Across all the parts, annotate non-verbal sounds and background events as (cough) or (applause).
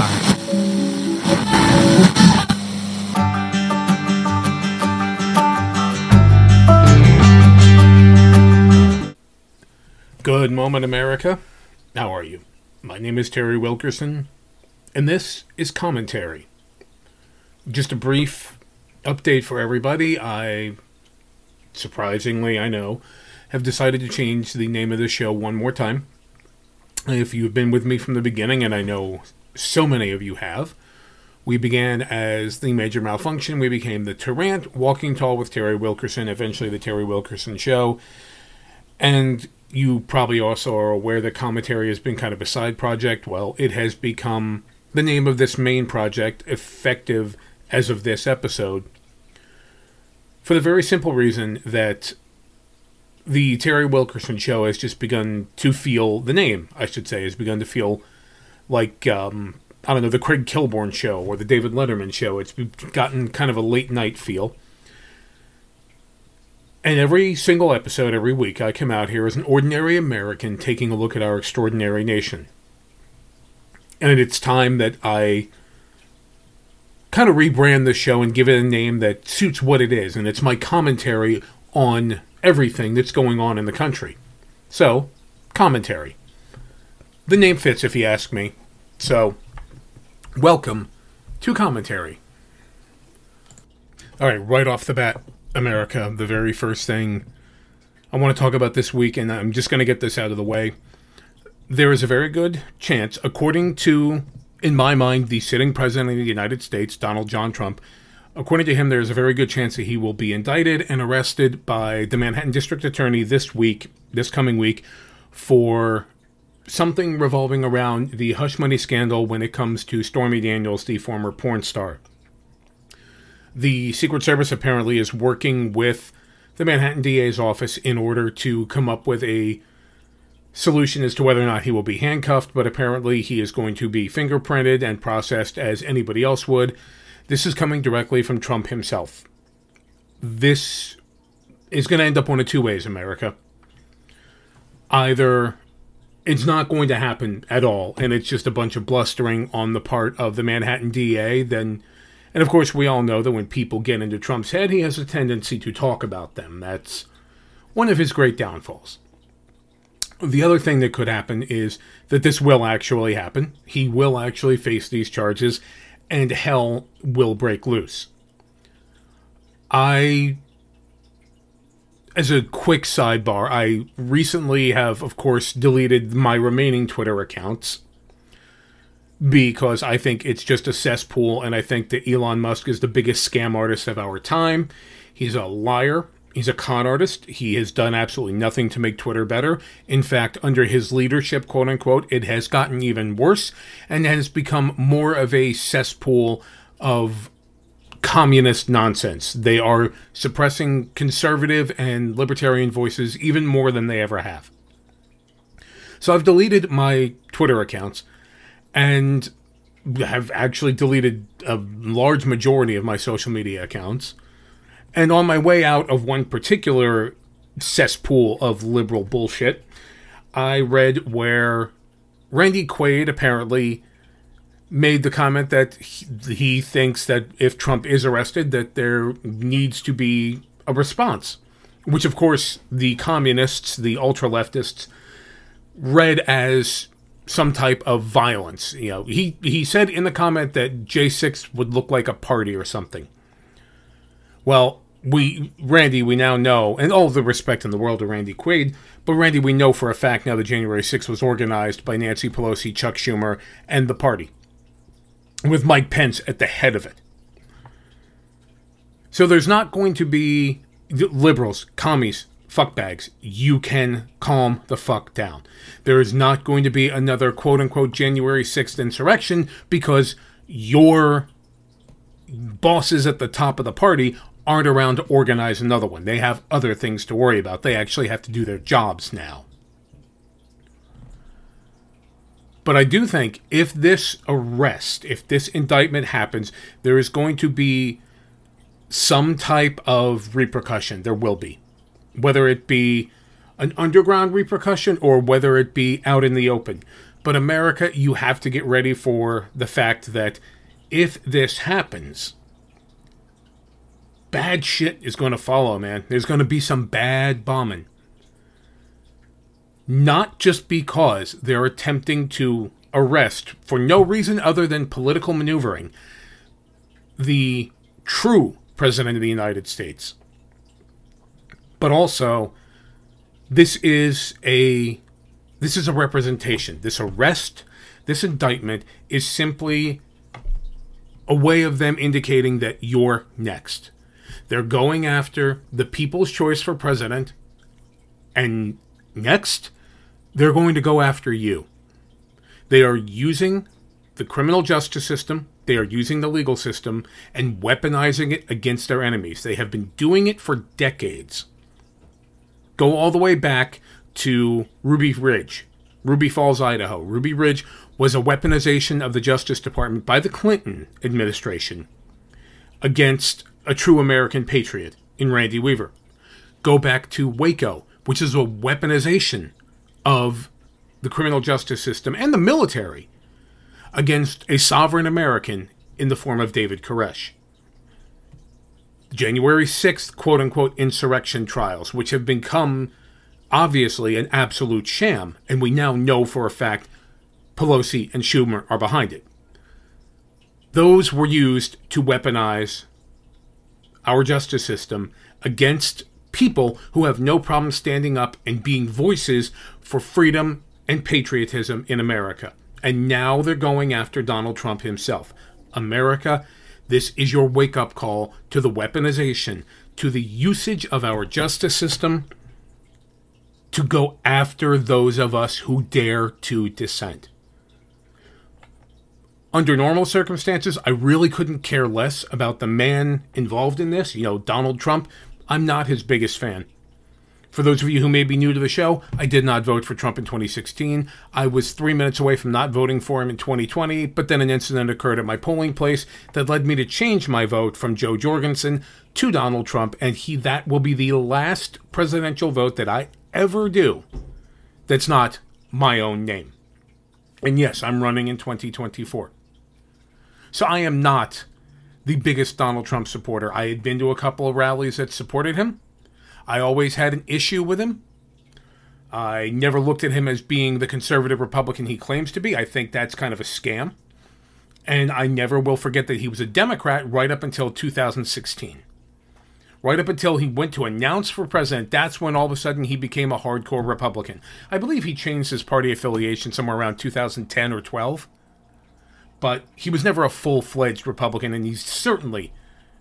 Bye. Good moment, America. How are you? My name is Terry Wilkerson, and this is Commentary. Just a brief update for everybody. I, surprisingly, I know, have decided to change the name of the show one more time. If you've been with me from the beginning, and I know so many of you have, we began as the Major Malfunction. We became the Tarrant, Walking Tall with Terry Wilkerson, eventually the Terry Wilkerson Show. And you probably also are aware that commentary has been kind of a side project. Well, it has become the name of this main project, effective as of this episode, for the very simple reason that the Terry Wilkerson show has just begun to feel the name, I should say, has begun to feel like um, I don't know the Craig Kilborn show or the David Letterman show. It's gotten kind of a late night feel. And every single episode, every week, I come out here as an ordinary American taking a look at our extraordinary nation. And it's time that I kind of rebrand the show and give it a name that suits what it is. And it's my commentary on everything that's going on in the country. So, commentary. The name fits if you ask me. So, welcome to commentary. All right, right off the bat, America, the very first thing I want to talk about this week, and I'm just going to get this out of the way. There is a very good chance, according to, in my mind, the sitting president of the United States, Donald John Trump, according to him, there is a very good chance that he will be indicted and arrested by the Manhattan District Attorney this week, this coming week, for something revolving around the hush money scandal when it comes to Stormy Daniels, the former porn star the Secret Service apparently is working with the Manhattan DA's office in order to come up with a solution as to whether or not he will be handcuffed, but apparently he is going to be fingerprinted and processed as anybody else would. This is coming directly from Trump himself. This is going to end up one of two ways, America. Either it's not going to happen at all, and it's just a bunch of blustering on the part of the Manhattan DA, then and of course, we all know that when people get into Trump's head, he has a tendency to talk about them. That's one of his great downfalls. The other thing that could happen is that this will actually happen. He will actually face these charges, and hell will break loose. I, as a quick sidebar, I recently have, of course, deleted my remaining Twitter accounts because I think it's just a cesspool, and I think that Elon Musk is the biggest scam artist of our time. He's a liar. He's a con artist. He has done absolutely nothing to make Twitter better. In fact, under his leadership, quote unquote, it has gotten even worse and has become more of a cesspool of communist nonsense. They are suppressing conservative and libertarian voices even more than they ever have. So I've deleted my Twitter accounts and have actually deleted a large majority of my social media accounts. And on my way out of one particular cesspool of liberal bullshit, I read where Randy Quaid apparently made the comment that he, he thinks that if Trump is arrested, that there needs to be a response, which of course the communists, the ultra leftists, read as some type of violence. You know, he he said in the comment that J6 would look like a party or something. Well, we Randy, we now know, and all the respect in the world to Randy Quaid, but Randy, we know for a fact now that January 6th was organized by Nancy Pelosi, Chuck Schumer, and the party, with Mike Pence at the head of it. So there's not going to be liberals, commies, fuckbags, you can calm the fuck down. There is not going to be another quote unquote January 6th insurrection because your bosses at the top of the party aren't around to organize another one. They have other things to worry about. They actually have to do their jobs now. But I do think if this arrest, if this indictment happens, there is going to be some type of repercussion. There will be whether it be an underground repercussion or whether it be out in the open. But America, you have to get ready for the fact that if this happens, bad shit is going to follow, man. There's going to be some bad bombing. Not just because they're attempting to arrest, for no reason other than political maneuvering, the true President of the United States. But also, this is a this is a representation. This arrest, this indictment is simply a way of them indicating that you're next. They're going after the people's choice for president, and next, they're going to go after you. They are using the criminal justice system, they are using the legal system, and weaponizing it against their enemies. They have been doing it for decades. Go all the way back to Ruby Ridge, Ruby Falls, Idaho. Ruby Ridge was a weaponization of the Justice Department by the Clinton administration against a true American patriot in Randy Weaver. Go back to Waco, which is a weaponization of the criminal justice system and the military against a sovereign American in the form of David Koresh. January 6th, quote unquote, insurrection trials, which have become obviously an absolute sham, and we now know for a fact Pelosi and Schumer are behind it. Those were used to weaponize our justice system against people who have no problem standing up and being voices for freedom and patriotism in America. And now they're going after Donald Trump himself. America, this is your wake up call to the weaponization, to the usage of our justice system to go after those of us who dare to dissent. Under normal circumstances, I really couldn't care less about the man involved in this, you know, Donald Trump. I'm not his biggest fan. For those of you who may be new to the show, I did not vote for Trump in 2016. I was three minutes away from not voting for him in 2020, but then an incident occurred at my polling place that led me to change my vote from Jo Jorgensen to Donald Trump, and he that will be the last presidential vote that I ever do that's not my own name. And yes, I'm running in 2024. So I am not the biggest Donald Trump supporter. I had been to a couple of rallies that supported him. I always had an issue with him. I never looked at him as being the conservative Republican he claims to be. I think that's kind of a scam. And I never will forget that he was a Democrat right up until 2016 right up until he went to announce for president, that's when all of a sudden he became a hardcore Republican. I believe he changed his party affiliation somewhere around 2010 or 12. But he was never a full fledged Republican, and he's certainly,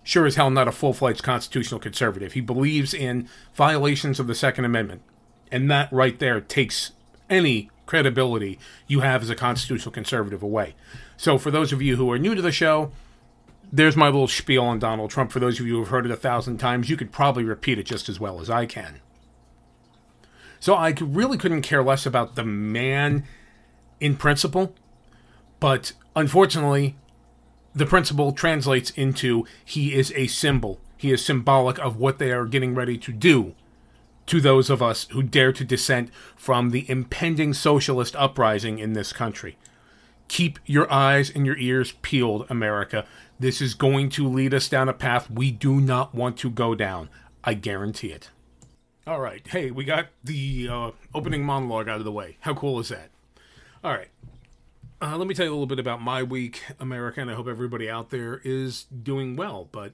sure as hell, not a full fledged constitutional conservative. He believes in violations of the Second Amendment. And that right there takes any credibility you have as a constitutional conservative away. So, for those of you who are new to the show, there's my little spiel on Donald Trump. For those of you who have heard it a thousand times, you could probably repeat it just as well as I can. So I really couldn't care less about the man in principle, but unfortunately, the principle translates into he is a symbol. He is symbolic of what they are getting ready to do to those of us who dare to dissent from the impending socialist uprising in this country. Keep your eyes and your ears peeled, America. This is going to lead us down a path we do not want to go down. I guarantee it. All right. Hey, we got the uh, opening monologue out of the way. How cool is that? All right. Uh, let me tell you a little bit about my week, America, and I hope everybody out there is doing well. But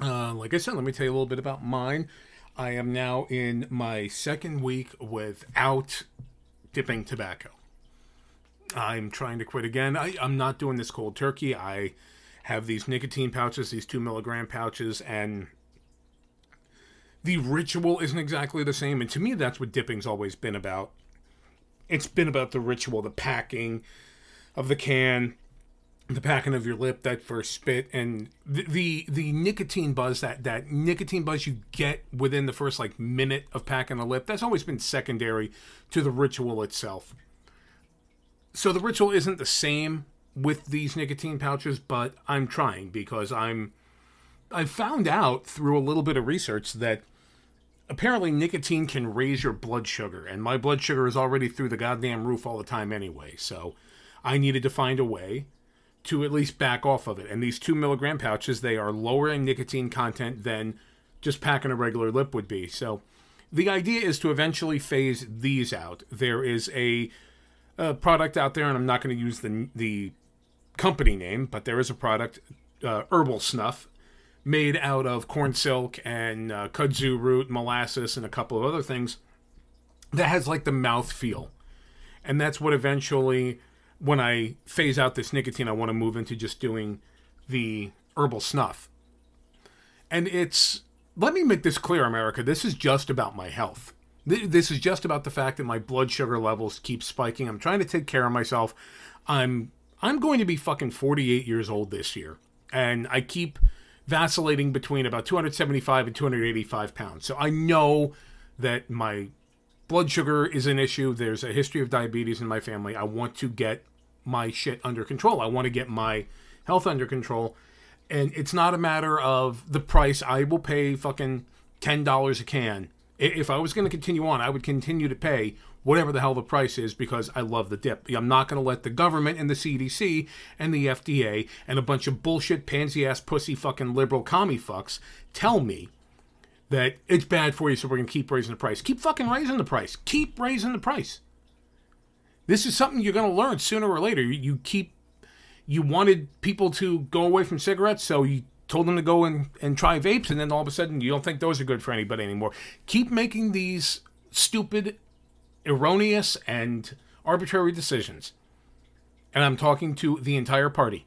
uh, like I said, let me tell you a little bit about mine. I am now in my second week without dipping tobacco. I'm trying to quit again. I, I'm not doing this cold turkey. I have these nicotine pouches, these two milligram pouches, and the ritual isn't exactly the same. And to me, that's what dipping's always been about. It's been about the ritual, the packing of the can, the packing of your lip, that first spit, and the the, the nicotine buzz, that that nicotine buzz you get within the first like minute of packing a lip. That's always been secondary to the ritual itself so the ritual isn't the same with these nicotine pouches, but I'm trying because I'm I found out through a little bit of research that apparently nicotine can raise your blood sugar, and my blood sugar is already through the goddamn roof all the time anyway. So I needed to find a way to at least back off of it. And these two milligram pouches, they are lower in nicotine content than just packing a regular lip would be. So the idea is to eventually phase these out. There is a, a product out there, and I'm not going to use the the company name, but there is a product, uh, herbal snuff, made out of corn silk and uh, kudzu root, molasses, and a couple of other things that has like the mouth feel. And that's what eventually, when I phase out this nicotine, I want to move into just doing the herbal snuff. And it's, let me make this clear, America, this is just about my health. This is just about the fact that my blood sugar levels keep spiking. I'm trying to take care of myself. I'm I'm going to be fucking 48 years old this year, and I keep vacillating between about 275 and 285 pounds. So I know that my blood sugar is an issue. There's a history of diabetes in my family. I want to get my shit under control. I want to get my health under control. And it's not a matter of the price. I will pay fucking $10 a can. If I was going to continue on, I would continue to pay whatever the hell the price is because I love the dip. I'm not going to let the government and the CDC and the FDA and a bunch of bullshit pansy ass pussy fucking liberal commie fucks tell me that it's bad for you, so we're going to keep raising the price. Keep fucking raising the price. Keep raising the price. This is something you're going to learn sooner or later. You keep, you wanted people to go away from cigarettes, so you told them to go and, and try vapes, and then all of a sudden you don't think those are good for anybody anymore. Keep making these stupid erroneous and arbitrary decisions. And I'm talking to the entire party.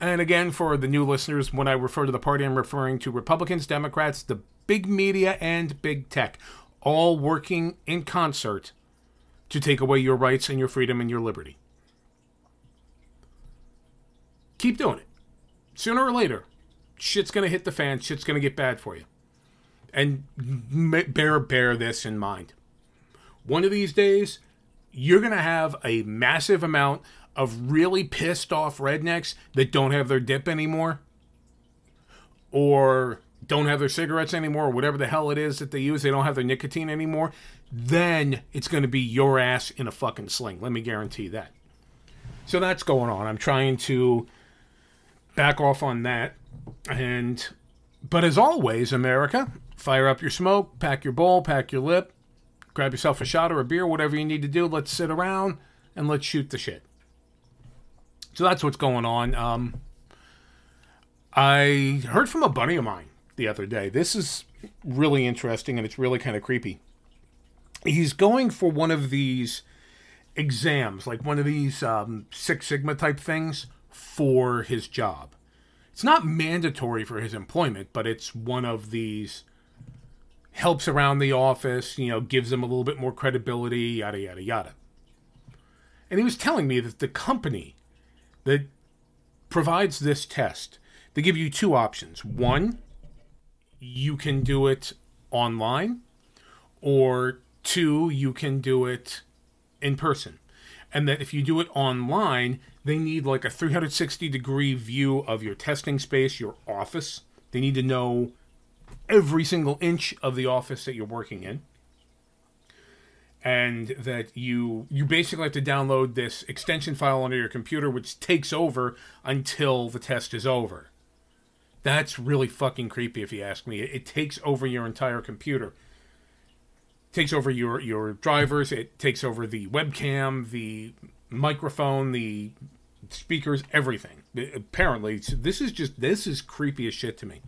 And again, for the new listeners, when I refer to the party, I'm referring to Republicans, Democrats, the big media, and big tech, all working in concert to take away your rights and your freedom and your liberty. Keep doing it. Sooner or later, shit's going to hit the fan, shit's going to get bad for you. And bear bear this in mind one of these days, you're going to have a massive amount of really pissed off rednecks that don't have their dip anymore or don't have their cigarettes anymore or whatever the hell it is that they use. They don't have their nicotine anymore. Then it's going to be your ass in a fucking sling. Let me guarantee that. So that's going on. I'm trying to back off on that. And, but as always, America, fire up your smoke, pack your bowl, pack your lip, grab yourself a shot or a beer, whatever you need to do. Let's sit around and let's shoot the shit. So that's what's going on. Um, I heard from a buddy of mine the other day. This is really interesting and it's really kind of creepy. He's going for one of these exams, like one of these um, Six Sigma type things for his job. It's not mandatory for his employment, but it's one of these helps around the office, you know, gives them a little bit more credibility, yada, yada, yada. And he was telling me that the company that provides this test, they give you two options. One, you can do it online, or two, you can do it in person. And that if you do it online, they need like a 360 degree view of your testing space, your office. They need to know every single inch of the office that you're working in. And that you you basically have to download this extension file onto your computer which takes over until the test is over. That's really fucking creepy if you ask me. It, it takes over your entire computer. Takes over your your drivers. It takes over the webcam the microphone the speakers everything. Apparently this is just this is creepy as shit to me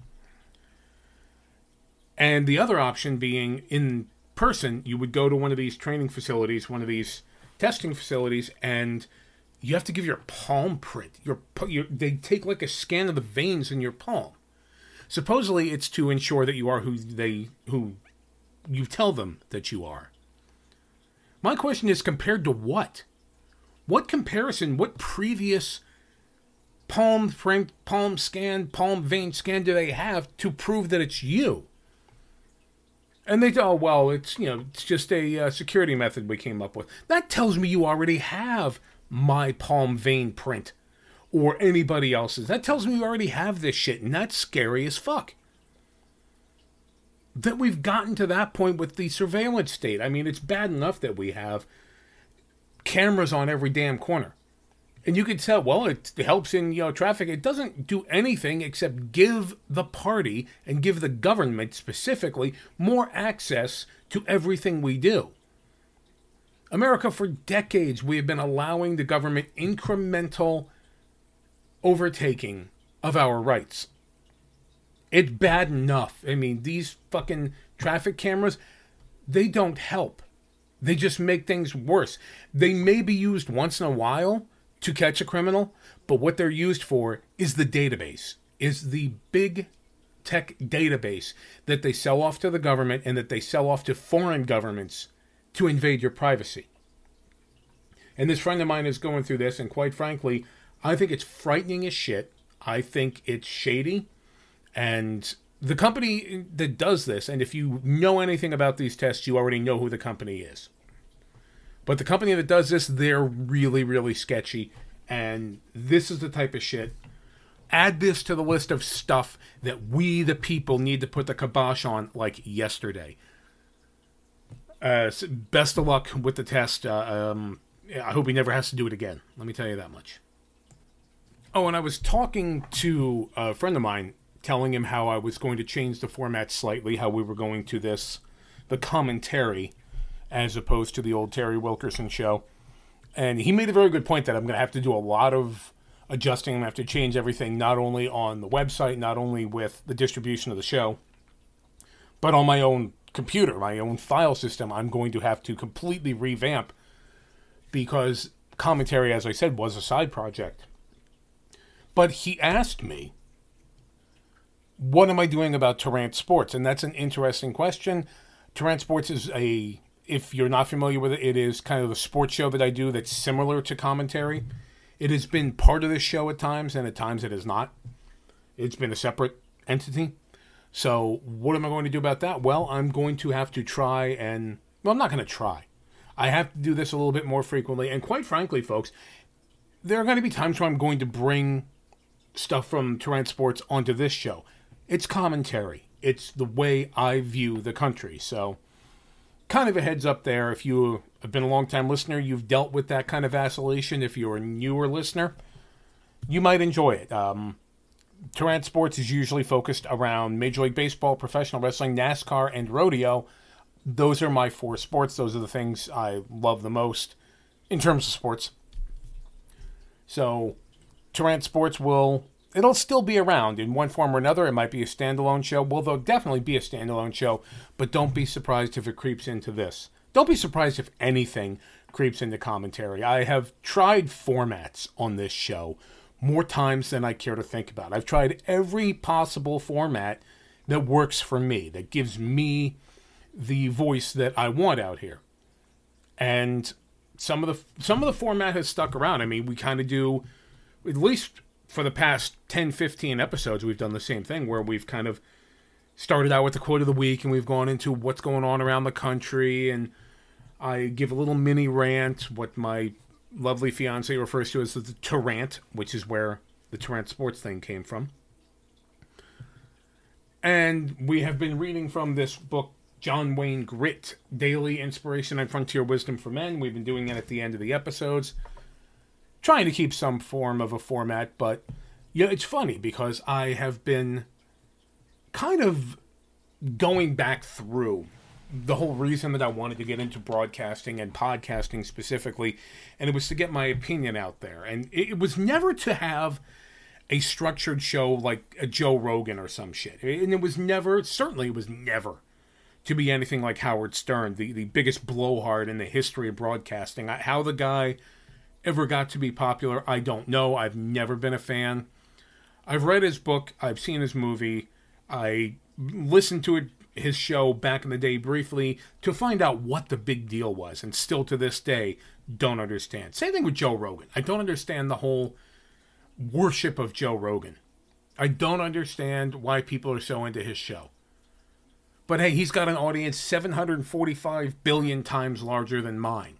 and the other option being in person, you would go to one of these training facilities, one of these testing facilities, and you have to give your palm print. Your, your they take like a scan of the veins in your palm. Supposedly, it's to ensure that you are who they who you tell them that you are. My question is compared to what? What comparison? What previous palm print, palm scan, palm vein scan do they have to prove that it's you? And they oh well, it's you know it's just a uh, security method we came up with. That tells me you already have my palm vein print or anybody else's. That tells me you already have this shit, and that's scary as fuck. that we've gotten to that point with the surveillance state. I mean, it's bad enough that we have cameras on every damn corner. And you could tell, well, it helps in you know traffic. It doesn't do anything except give the party and give the government specifically more access to everything we do. America, for decades, we have been allowing the government incremental overtaking of our rights. It's bad enough. I mean, these fucking traffic cameras, they don't help. They just make things worse. They may be used once in a while to catch a criminal, but what they're used for is the database, is the big tech database that they sell off to the government and that they sell off to foreign governments to invade your privacy. And this friend of mine is going through this, and quite frankly, I think it's frightening as shit. I think it's shady. And the company that does this, and if you know anything about these tests, you already know who the company is. But the company that does this, they're really, really sketchy. And this is the type of shit. Add this to the list of stuff that we, the people, need to put the kibosh on like yesterday. Uh, best of luck with the test. Uh, um, I hope he never has to do it again. Let me tell you that much. Oh, and I was talking to a friend of mine, telling him how I was going to change the format slightly, how we were going to this, the commentary as opposed to the old Terry Wilkerson show. And he made a very good point that I'm going to have to do a lot of adjusting. I'm going to have to change everything, not only on the website, not only with the distribution of the show, but on my own computer, my own file system. I'm going to have to completely revamp because commentary, as I said, was a side project. But he asked me, what am I doing about Tarrant Sports? And that's an interesting question. Tarrant Sports is a if you're not familiar with it, it is kind of a sports show that I do that's similar to commentary. It has been part of the show at times, and at times it is not. It's been a separate entity. So, what am I going to do about that? Well, I'm going to have to try and. Well, I'm not going to try. I have to do this a little bit more frequently. And quite frankly, folks, there are going to be times where I'm going to bring stuff from Tarrant Sports onto this show. It's commentary, it's the way I view the country. So, kind of a heads up there. If you have been a long time listener, you've dealt with that kind of vacillation. If you're a newer listener, you might enjoy it. Um, Sports is usually focused around Major League Baseball, professional wrestling, NASCAR, and rodeo. Those are my four sports. Those are the things I love the most in terms of sports. So, Tarrant Sports will it'll still be around in one form or another. It might be a standalone show. Well, there'll definitely be a standalone show, but don't be surprised if it creeps into this. Don't be surprised if anything creeps into commentary. I have tried formats on this show more times than I care to think about. I've tried every possible format that works for me, that gives me the voice that I want out here. And some of the some of the format has stuck around. I mean, we kind of do at least for the past 10, 15 episodes, we've done the same thing where we've kind of started out with the quote of the week and we've gone into what's going on around the country. And I give a little mini rant, what my lovely fiance refers to as the Tarrant, which is where the Tarrant Sports thing came from. And we have been reading from this book, John Wayne Grit Daily Inspiration and Frontier Wisdom for Men. We've been doing it at the end of the episodes trying to keep some form of a format, but yeah, it's funny because I have been kind of going back through the whole reason that I wanted to get into broadcasting and podcasting specifically, and it was to get my opinion out there. And it was never to have a structured show like a Joe Rogan or some shit. And it was never, certainly, it was never to be anything like Howard Stern, the, the biggest blowhard in the history of broadcasting. How the guy ever got to be popular, I don't know. I've never been a fan. I've read his book, I've seen his movie, I listened to it, his show back in the day briefly to find out what the big deal was, and still to this day don't understand. Same thing with Joe Rogan. I don't understand the whole worship of Joe Rogan. I don't understand why people are so into his show. But hey, he's got an audience 745 billion times larger than mine.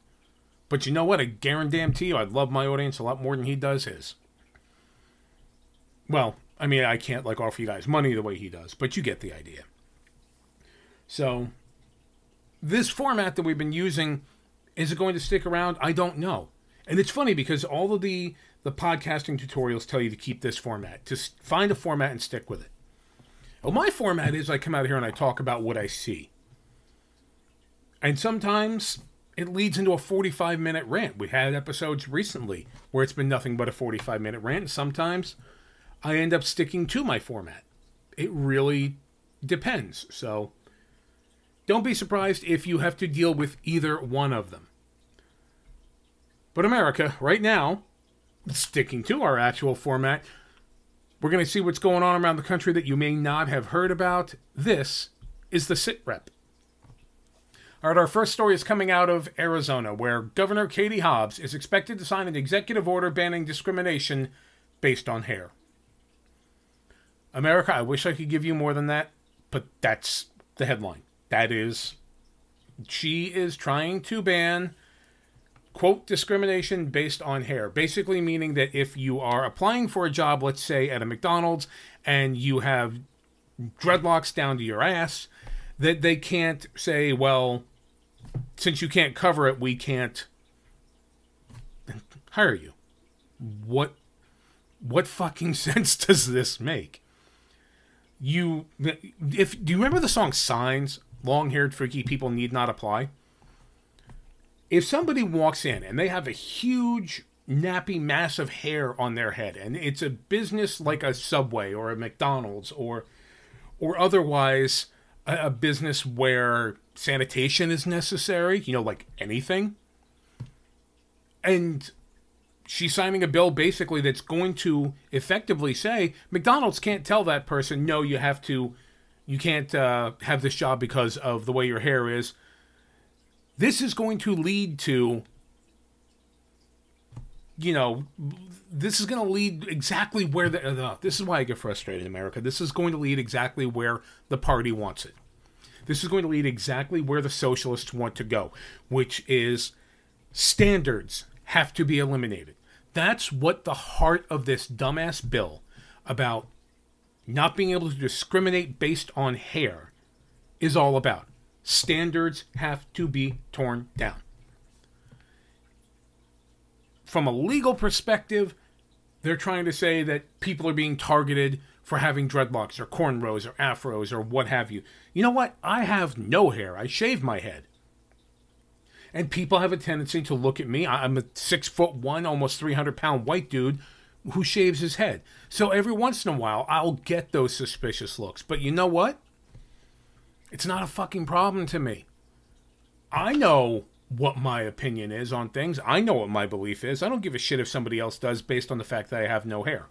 But you know what? I guarantee you, I love my audience a lot more than he does his. Well, I mean, I can't like offer you guys money the way he does, but you get the idea. So, this format that we've been using, is it going to stick around? I don't know. And it's funny because all of the the podcasting tutorials tell you to keep this format, to find a format and stick with it. Well, my format is I come out here and I talk about what I see. And sometimes it leads into a 45 minute rant. We had episodes recently where it's been nothing but a 45 minute rant. Sometimes I end up sticking to my format. It really depends. So don't be surprised if you have to deal with either one of them. But America, right now, sticking to our actual format, we're going to see what's going on around the country that you may not have heard about. This is the Sit Rep. All right, our first story is coming out of Arizona, where Governor Katie Hobbs is expected to sign an executive order banning discrimination based on hair. America, I wish I could give you more than that, but that's the headline. That is, she is trying to ban quote discrimination based on hair basically meaning that if you are applying for a job let's say at a mcdonald's and you have dreadlocks down to your ass that they can't say well since you can't cover it we can't hire you. What what fucking (laughs) sense does this make? You if do you remember the song signs long-haired freaky people need not apply? If somebody walks in and they have a huge nappy mass of hair on their head and it's a business like a subway or a mcdonald's or or otherwise a, a business where sanitation is necessary you know like anything. And she's signing a bill basically that's going to effectively say mcdonald's can't tell that person no you have to you can't uh, have this job because of the way your hair is. This is going to lead to you know this is going to lead exactly where the uh, this is why i get frustrated in america. This is going to lead exactly where the party wants it. This is going to lead exactly where the socialists want to go which is standards have to be eliminated. That's what the heart of this dumbass bill about not being able to discriminate based on hair is all about. Standards have to be torn down. From a legal perspective, they're trying to say that people are being targeted for having dreadlocks or cornrows or afros or what have you. You know what? I have no hair. I shave my head. And people have a tendency to look at me. I'm a six foot one, almost 300 pound white dude who shaves his head. So every once in a while, I'll get those suspicious looks. But you know what? It's not a fucking problem to me. I know what my opinion is on things. I know what my belief is. I don't give a shit if somebody else does based on the fact that I have no hair.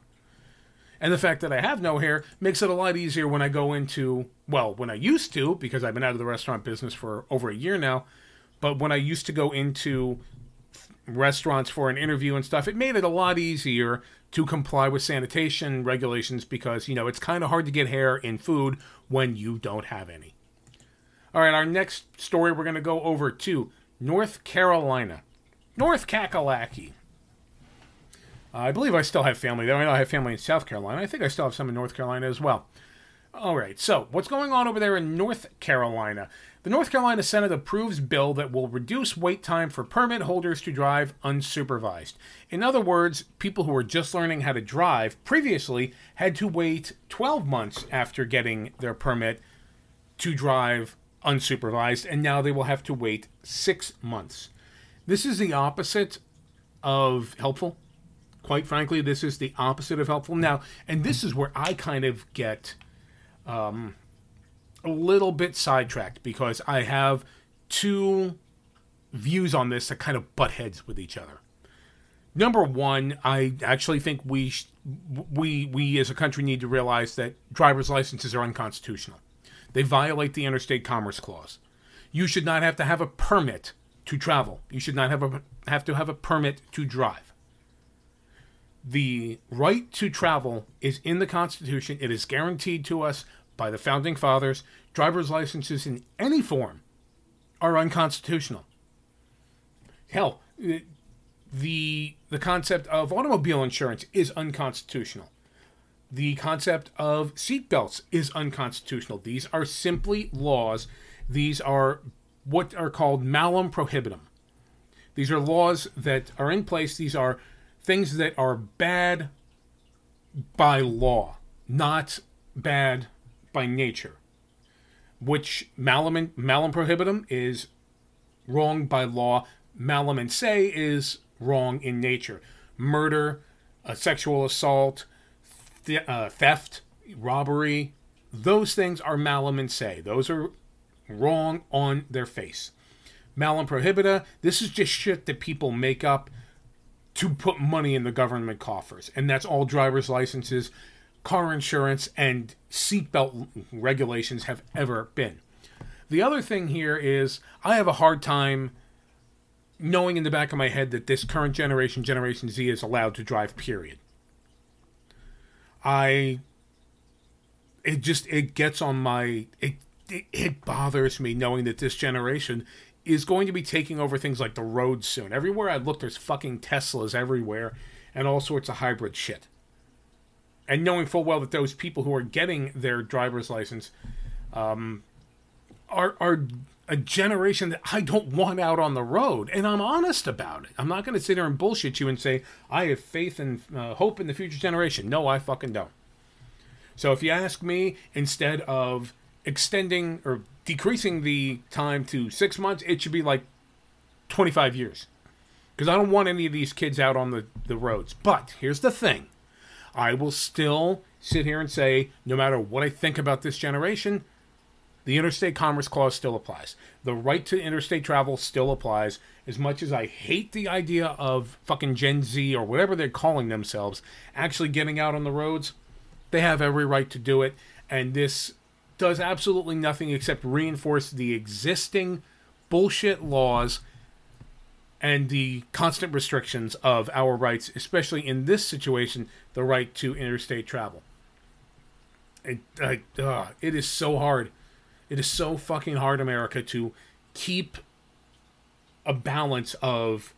And the fact that I have no hair makes it a lot easier when I go into, well, when I used to, because I've been out of the restaurant business for over a year now, but when I used to go into restaurants for an interview and stuff, it made it a lot easier to comply with sanitation regulations because, you know, it's kind of hard to get hair in food when you don't have any. All right, our next story we're going to go over to North Carolina. North Kakalaki. Uh, I believe I still have family there. I know I have family in South Carolina. I think I still have some in North Carolina as well. All right, so what's going on over there in North Carolina? The North Carolina Senate approves bill that will reduce wait time for permit holders to drive unsupervised. In other words, people who are just learning how to drive previously had to wait 12 months after getting their permit to drive unsupervised, and now they will have to wait six months. This is the opposite of helpful. Quite frankly, this is the opposite of helpful. Now, and this is where I kind of get um, a little bit sidetracked because I have two views on this that kind of butt heads with each other. Number one, I actually think we sh- we we as a country need to realize that driver's licenses are unconstitutional. They violate the Interstate Commerce Clause. You should not have to have a permit to travel. You should not have a have to have a permit to drive. The right to travel is in the Constitution. It is guaranteed to us by the founding fathers. Driver's licenses in any form are unconstitutional. Hell, the the concept of automobile insurance is unconstitutional The concept of seatbelts is unconstitutional. These are simply laws. These are what are called malum prohibitum. These are laws that are in place. These are things that are bad by law, not bad by nature. Which malum, malum prohibitum is wrong by law. Malum in se is wrong in nature. Murder, sexual assault, th- uh, theft, robbery, those things are malum in se. Those are wrong on their face. Malum prohibita, this is just shit that people make up to put money in the government coffers. And that's all driver's licenses, car insurance, and seatbelt regulations have ever been. The other thing here is I have a hard time knowing in the back of my head that this current generation, Generation Z, is allowed to drive, period. I. It just it gets on my it, it it bothers me knowing that this generation is going to be taking over things like the roads soon. Everywhere I look, there's fucking Teslas everywhere and all sorts of hybrid shit. And knowing full well that those people who are getting their driver's license um, are are a generation that I don't want out on the road, and I'm honest about it. I'm not going to sit there and bullshit you and say I have faith and uh, hope in the future generation. No, I fucking don't. So if you ask me, instead of extending or decreasing the time to six months, it should be like 25 years. Because I don't want any of these kids out on the, the roads. But here's the thing I will still sit here and say, no matter what I think about this generation, the Interstate Commerce Clause still applies. The right to interstate travel still applies. As much as I hate the idea of fucking Gen Z or whatever they're calling themselves actually getting out on the roads, they have every right to do it. And this does absolutely nothing except reinforce the existing bullshit laws and the constant restrictions of our rights, especially in this situation, the right to interstate travel. It, uh, it is so hard it is so fucking hard, America, to keep a balance of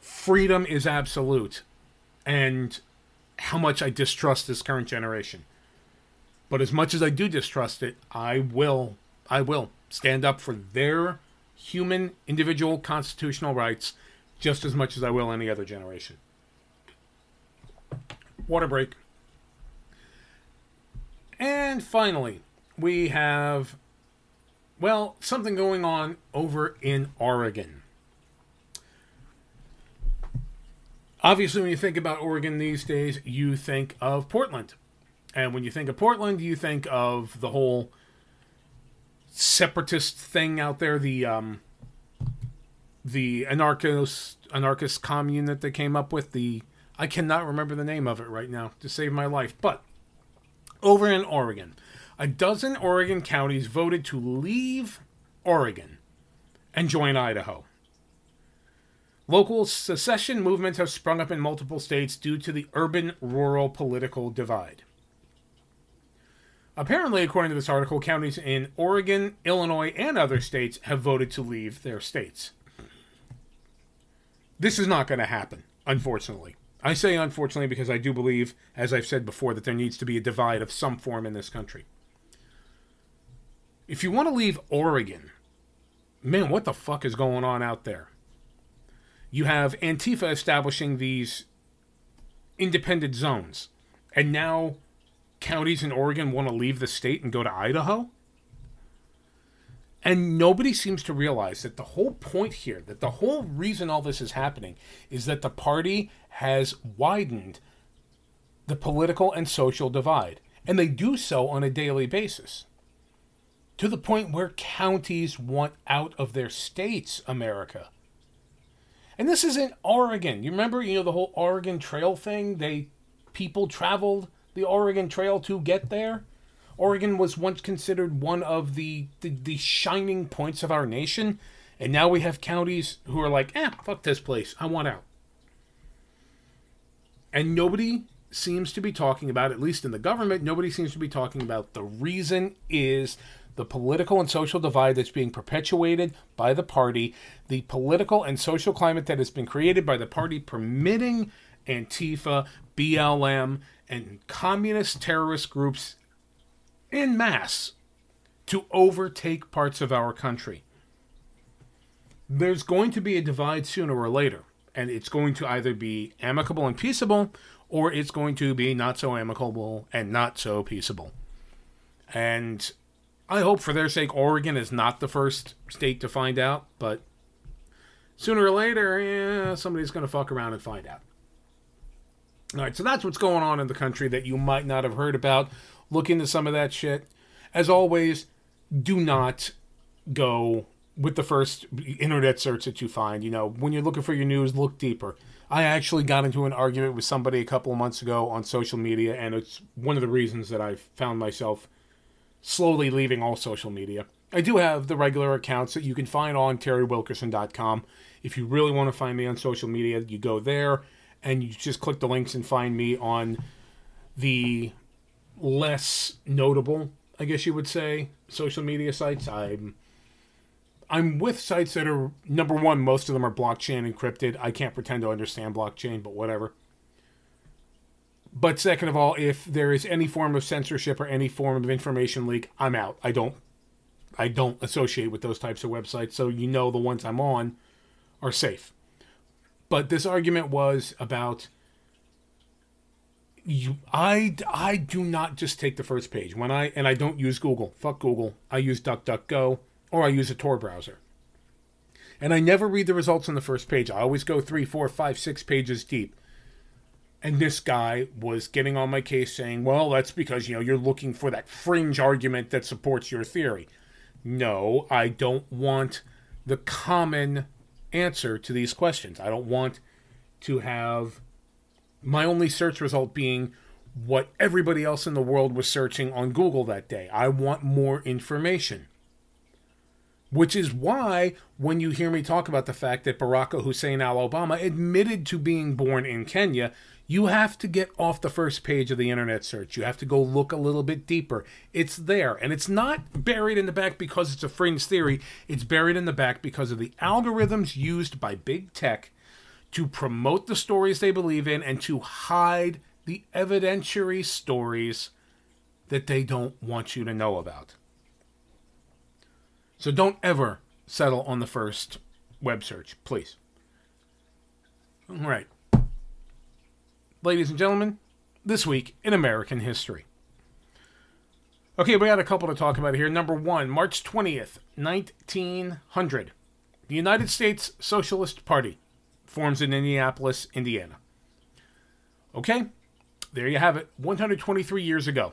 freedom is absolute and how much I distrust this current generation. But as much as I do distrust it, I will I will stand up for their human individual constitutional rights just as much as I will any other generation. Water break. And finally, we have, well, something going on over in Oregon. Obviously, when you think about Oregon these days, you think of Portland. And when you think of Portland, you think of the whole separatist thing out there, the um, the anarchist anarchist commune that they came up with. The I cannot remember the name of it right now to save my life. But over in Oregon, a dozen Oregon counties voted to leave Oregon and join Idaho. Local secession movements have sprung up in multiple states due to the urban rural political divide. Apparently, according to this article, counties in Oregon, Illinois, and other states have voted to leave their states. This is not going to happen, unfortunately. I say unfortunately because I do believe, as I've said before, that there needs to be a divide of some form in this country. If you want to leave Oregon, man, what the fuck is going on out there? You have Antifa establishing these independent zones, and now counties in Oregon want to leave the state and go to Idaho? And nobody seems to realize that the whole point here, that the whole reason all this is happening, is that the party has widened the political and social divide. And they do so on a daily basis to the point where counties want out of their states, America. And this is in Oregon. You remember, you know, the whole Oregon Trail thing? They people traveled the Oregon Trail to get there. Oregon was once considered one of the, the, the shining points of our nation, and now we have counties who are like, eh, fuck this place. I want out. And nobody seems to be talking about, at least in the government, nobody seems to be talking about the reason is the political and social divide that's being perpetuated by the party, the political and social climate that has been created by the party permitting Antifa, BLM, and communist terrorist groups in mass to overtake parts of our country. There's going to be a divide sooner or later, and it's going to either be amicable and peaceable, or it's going to be not so amicable and not so peaceable. And I hope for their sake, Oregon is not the first state to find out, but sooner or later, yeah, somebody's going to fuck around and find out. All right, so that's what's going on in the country that you might not have heard about. Look into some of that shit. As always, do not go with the first internet search that you find. You know, when you're looking for your news, look deeper. I actually got into an argument with somebody a couple of months ago on social media, and it's one of the reasons that I found myself slowly leaving all social media. I do have the regular accounts that you can find on terrywilkerson.com. If you really want to find me on social media, you go there and you just click the links and find me on the less notable, I guess you would say, social media sites. I'm I'm with sites that are number one, most of them are blockchain encrypted. I can't pretend to understand blockchain, but whatever. But second of all, if there is any form of censorship or any form of information leak, I'm out. I don't I don't associate with those types of websites, so you know the ones I'm on are safe. But this argument was about you I I do not just take the first page. When I and I don't use Google. Fuck Google. I use DuckDuckGo or I use a Tor browser. And I never read the results on the first page. I always go three, four, five, six pages deep and this guy was getting on my case saying, well, that's because, you know, you're looking for that fringe argument that supports your theory. No, I don't want the common answer to these questions. I don't want to have my only search result being what everybody else in the world was searching on Google that day. I want more information. Which is why, when you hear me talk about the fact that Barack Hussein al Obama admitted to being born in Kenya, you have to get off the first page of the internet search. You have to go look a little bit deeper. It's there. And it's not buried in the back because it's a fringe theory, it's buried in the back because of the algorithms used by big tech to promote the stories they believe in and to hide the evidentiary stories that they don't want you to know about. So don't ever settle on the first web search, please. All right ladies and gentlemen, this week in American history. Okay, we got a couple to talk about here. Number one, March 20th, 1900. The United States Socialist Party forms in Indianapolis, Indiana. Okay, there you have it. 123 years ago,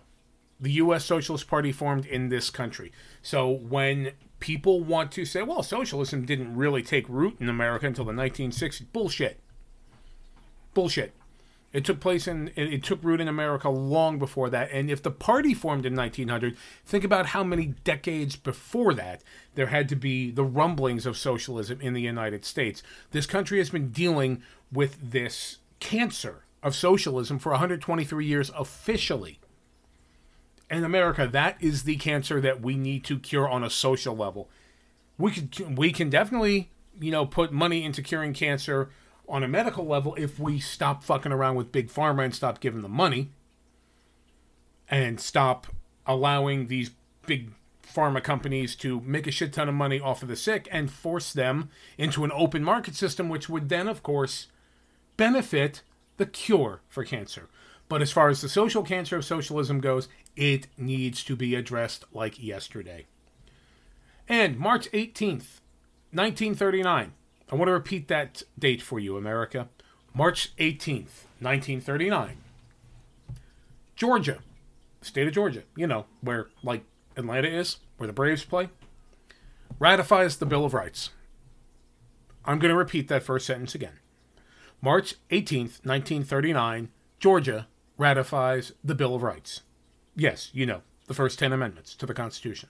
the U.S. Socialist Party formed in this country. So when people want to say, well, socialism didn't really take root in America until the 1960s, bullshit. Bullshit. It took place in it took root in America long before that. And if the party formed in 1900, think about how many decades before that there had to be the rumblings of socialism in the United States. This country has been dealing with this cancer of socialism for 123 years officially. In America, that is the cancer that we need to cure on a social level. We can we can definitely, you know, put money into curing cancer on a medical level if we stop fucking around with big pharma and stop giving them money and stop allowing these big pharma companies to make a shit ton of money off of the sick and force them into an open market system, which would then, of course, benefit the cure for cancer. But as far as the social cancer of socialism goes, it needs to be addressed like yesterday. And March 18th, 1939, I want to repeat that date for you, America. March 18th, 1939. Georgia, state of Georgia, you know, where like Atlanta is, where the Braves play, ratifies the Bill of Rights. I'm going to repeat that first sentence again. March 18th, 1939, Georgia ratifies the Bill of Rights. Yes, you know, the first 10 amendments to the Constitution.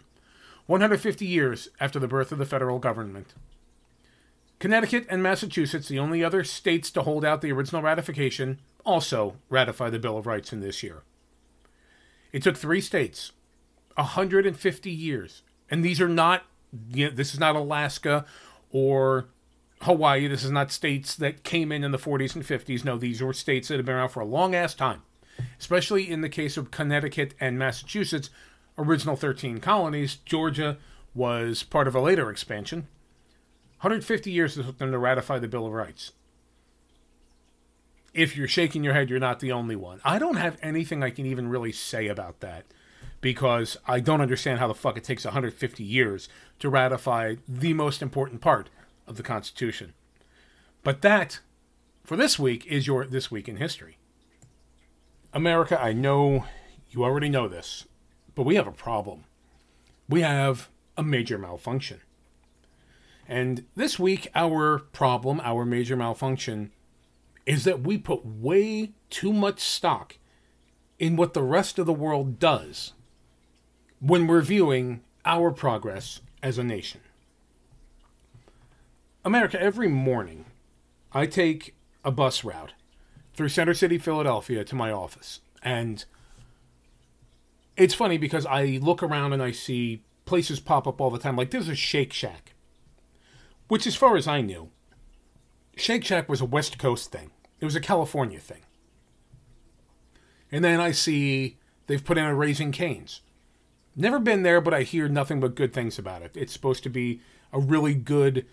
150 years after the birth of the federal government, Connecticut and Massachusetts, the only other states to hold out the original ratification, also ratify the Bill of Rights in this year. It took three states 150 years. And these are not, you know, this is not Alaska or Hawaii. This is not states that came in in the 40s and 50s. No, these were states that have been around for a long ass time, especially in the case of Connecticut and Massachusetts, original 13 colonies. Georgia was part of a later expansion. 150 years it took them to ratify the Bill of Rights. If you're shaking your head, you're not the only one. I don't have anything I can even really say about that because I don't understand how the fuck it takes 150 years to ratify the most important part of the Constitution. But that, for this week, is your This Week in History. America, I know you already know this, but we have a problem. We have a major malfunction. And this week, our problem, our major malfunction, is that we put way too much stock in what the rest of the world does when we're viewing our progress as a nation. America, every morning, I take a bus route through Center City, Philadelphia to my office. And it's funny because I look around and I see places pop up all the time. Like there's a Shake Shack which, as far as I knew, Shake Shack was a West Coast thing. It was a California thing. And then I see they've put in a Raising Cane's. Never been there, but I hear nothing but good things about it. It's supposed to be a really good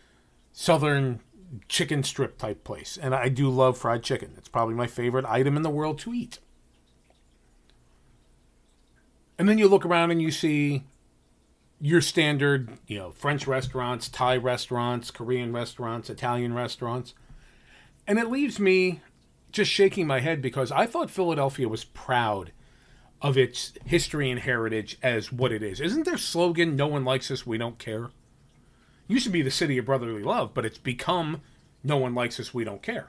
southern chicken strip type place. And I do love fried chicken. It's probably my favorite item in the world to eat. And then you look around and you see your standard, you know, French restaurants, Thai restaurants, Korean restaurants, Italian restaurants. And it leaves me just shaking my head because I thought Philadelphia was proud of its history and heritage as what it is. Isn't their slogan, No one likes us, we don't care? Used to be the city of brotherly love, but it's become No one likes us, we don't care.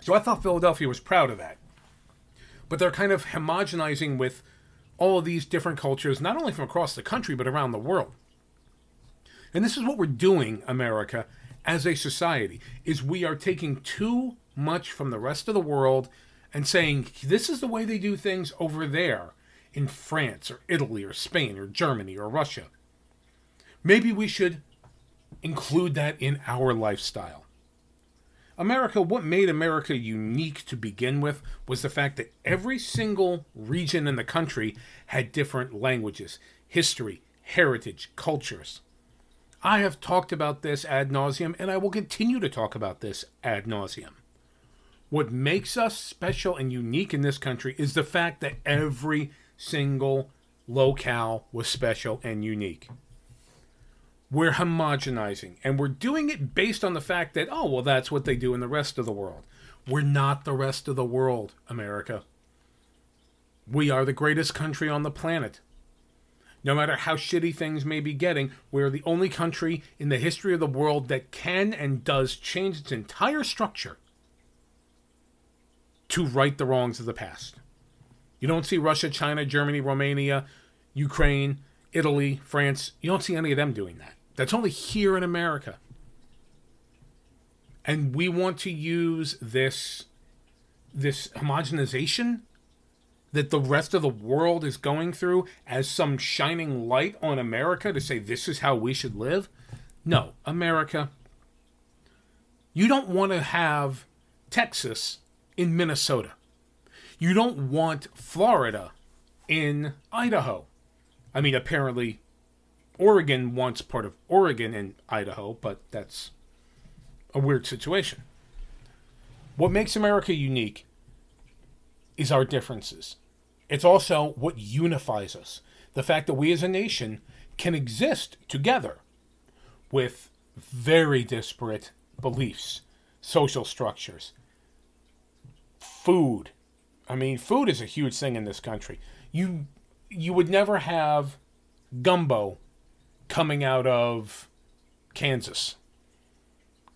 So I thought Philadelphia was proud of that. But they're kind of homogenizing with all of these different cultures, not only from across the country, but around the world. And this is what we're doing, America, as a society, is we are taking too much from the rest of the world and saying, this is the way they do things over there in France or Italy or Spain or Germany or Russia. Maybe we should include that in our lifestyle. America, what made America unique to begin with was the fact that every single region in the country had different languages, history, heritage, cultures. I have talked about this ad nauseum, and I will continue to talk about this ad nauseum. What makes us special and unique in this country is the fact that every single locale was special and unique we're homogenizing and we're doing it based on the fact that oh well that's what they do in the rest of the world. We're not the rest of the world america. We are the greatest country on the planet. No matter how shitty things may be getting we're the only country in the history of the world that can and does change its entire structure to right the wrongs of the past. You don't see russia china germany romania ukraine italy france. You don't see any of them doing that that's only here in America. And we want to use this this homogenization that the rest of the world is going through as some shining light on America to say this is how we should live. No, America, you don't want to have Texas in Minnesota. You don't want Florida in Idaho. I mean, apparently Oregon wants part of Oregon and Idaho, but that's a weird situation. What makes America unique is our differences. It's also what unifies us. The fact that we as a nation can exist together with very disparate beliefs, social structures, food. I mean, food is a huge thing in this country. You you would never have gumbo coming out of Kansas.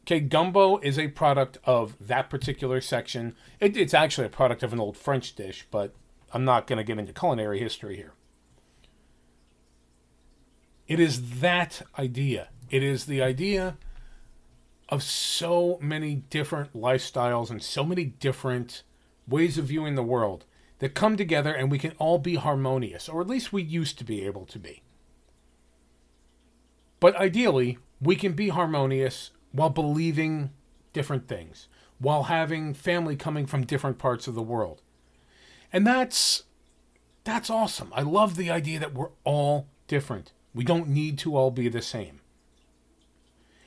Okay, gumbo is a product of that particular section. It, it's actually a product of an old French dish, but I'm not going to get into culinary history here. It is that idea It is the idea of so many different lifestyles and so many different ways of viewing the world that come together and we can all be harmonious, or at least we used to be able to be. But ideally, we can be harmonious while believing different things, while having family coming from different parts of the world. And that's that's awesome. I love the idea that we're all different. We don't need to all be the same.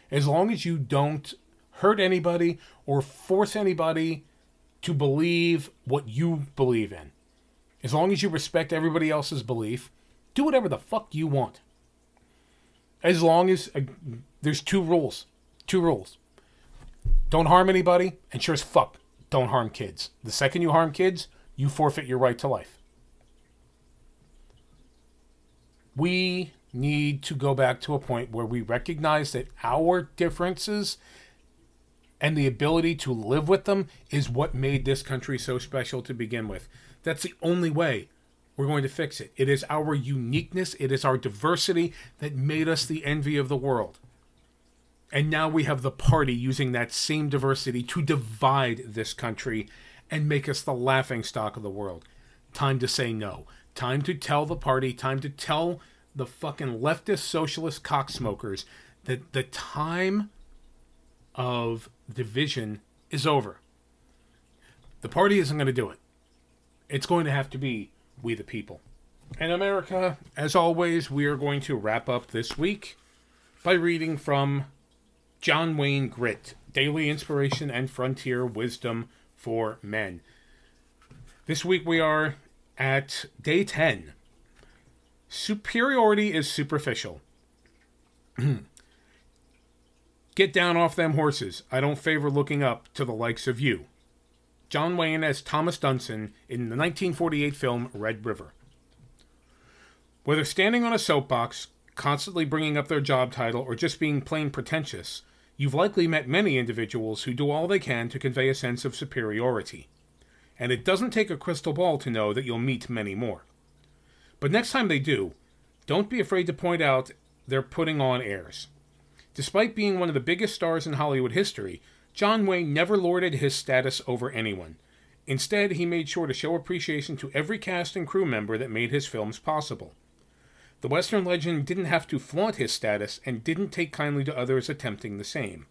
As long as you don't hurt anybody or force anybody to believe what you believe in. As long as you respect everybody else's belief, do whatever the fuck you want. As long as uh, there's two rules. Two rules. Don't harm anybody, and sure as fuck, don't harm kids. The second you harm kids, you forfeit your right to life. We need to go back to a point where we recognize that our differences and the ability to live with them is what made this country so special to begin with. That's the only way we're going to fix it. It is our uniqueness, it is our diversity that made us the envy of the world. And now we have the party using that same diversity to divide this country and make us the laughing stock of the world. Time to say no. Time to tell the party, time to tell the fucking leftist socialist cocksmokers that the time of division is over. The party isn't going to do it. It's going to have to be we the people. And America, as always, we are going to wrap up this week by reading from John Wayne Grit Daily Inspiration and Frontier Wisdom for Men. This week we are at day 10. Superiority is superficial. (clears throat) Get down off them horses. I don't favor looking up to the likes of you. John Wayne as Thomas Dunson in the 1948 film Red River. Whether standing on a soapbox, constantly bringing up their job title, or just being plain pretentious, you've likely met many individuals who do all they can to convey a sense of superiority. And it doesn't take a crystal ball to know that you'll meet many more. But next time they do, don't be afraid to point out they're putting on airs. Despite being one of the biggest stars in Hollywood history, John Wayne never lorded his status over anyone. Instead, he made sure to show appreciation to every cast and crew member that made his films possible. The Western legend didn't have to flaunt his status and didn't take kindly to others attempting the same.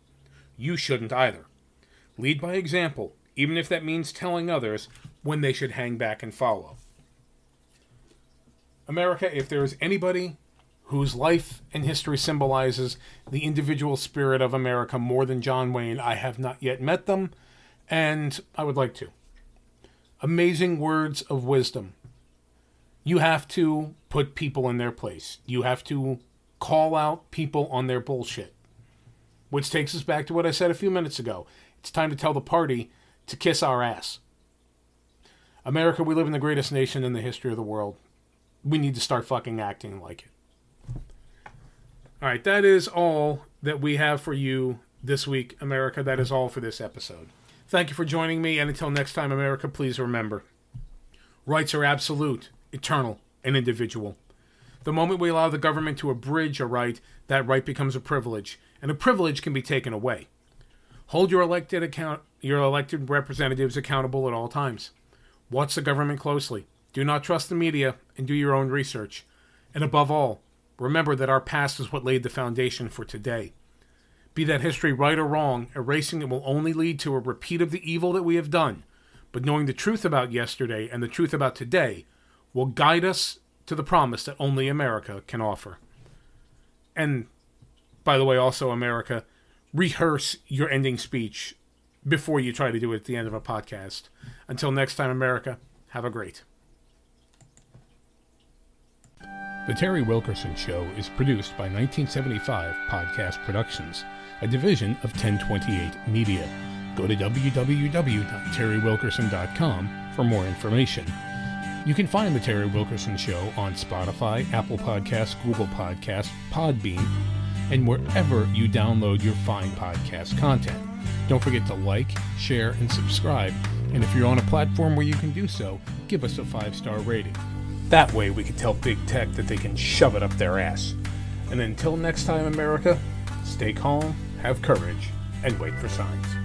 You shouldn't either. Lead by example, even if that means telling others when they should hang back and follow. America, if there is anybody whose life and history symbolizes the individual spirit of America more than John Wayne. I have not yet met them, and I would like to. Amazing words of wisdom. You have to put people in their place. You have to call out people on their bullshit. Which takes us back to what I said a few minutes ago. It's time to tell the party to kiss our ass. America, we live in the greatest nation in the history of the world. We need to start fucking acting like it. All right, that is all that we have for you this week, America. That is all for this episode. Thank you for joining me, and until next time, America, please remember rights are absolute, eternal, and individual. The moment we allow the government to abridge a right, that right becomes a privilege, and a privilege can be taken away. Hold your elected account your elected representatives accountable at all times. Watch the government closely. Do not trust the media and do your own research. And above all, Remember that our past is what laid the foundation for today. Be that history right or wrong, erasing it will only lead to a repeat of the evil that we have done. But knowing the truth about yesterday and the truth about today will guide us to the promise that only America can offer. And, by the way, also, America, rehearse your ending speech before you try to do it at the end of a podcast. Until next time, America, have a great. The Terry Wilkerson Show is produced by 1975 Podcast Productions, a division of 1028 Media. Go to www.terrywilkerson.com for more information. You can find The Terry Wilkerson Show on Spotify, Apple Podcasts, Google Podcasts, Podbean, and wherever you download your fine podcast content. Don't forget to like, share, and subscribe. And if you're on a platform where you can do so, give us a five star rating. That way we can tell big tech that they can shove it up their ass. And until next time, America, Stay calm, have courage, and wait for signs.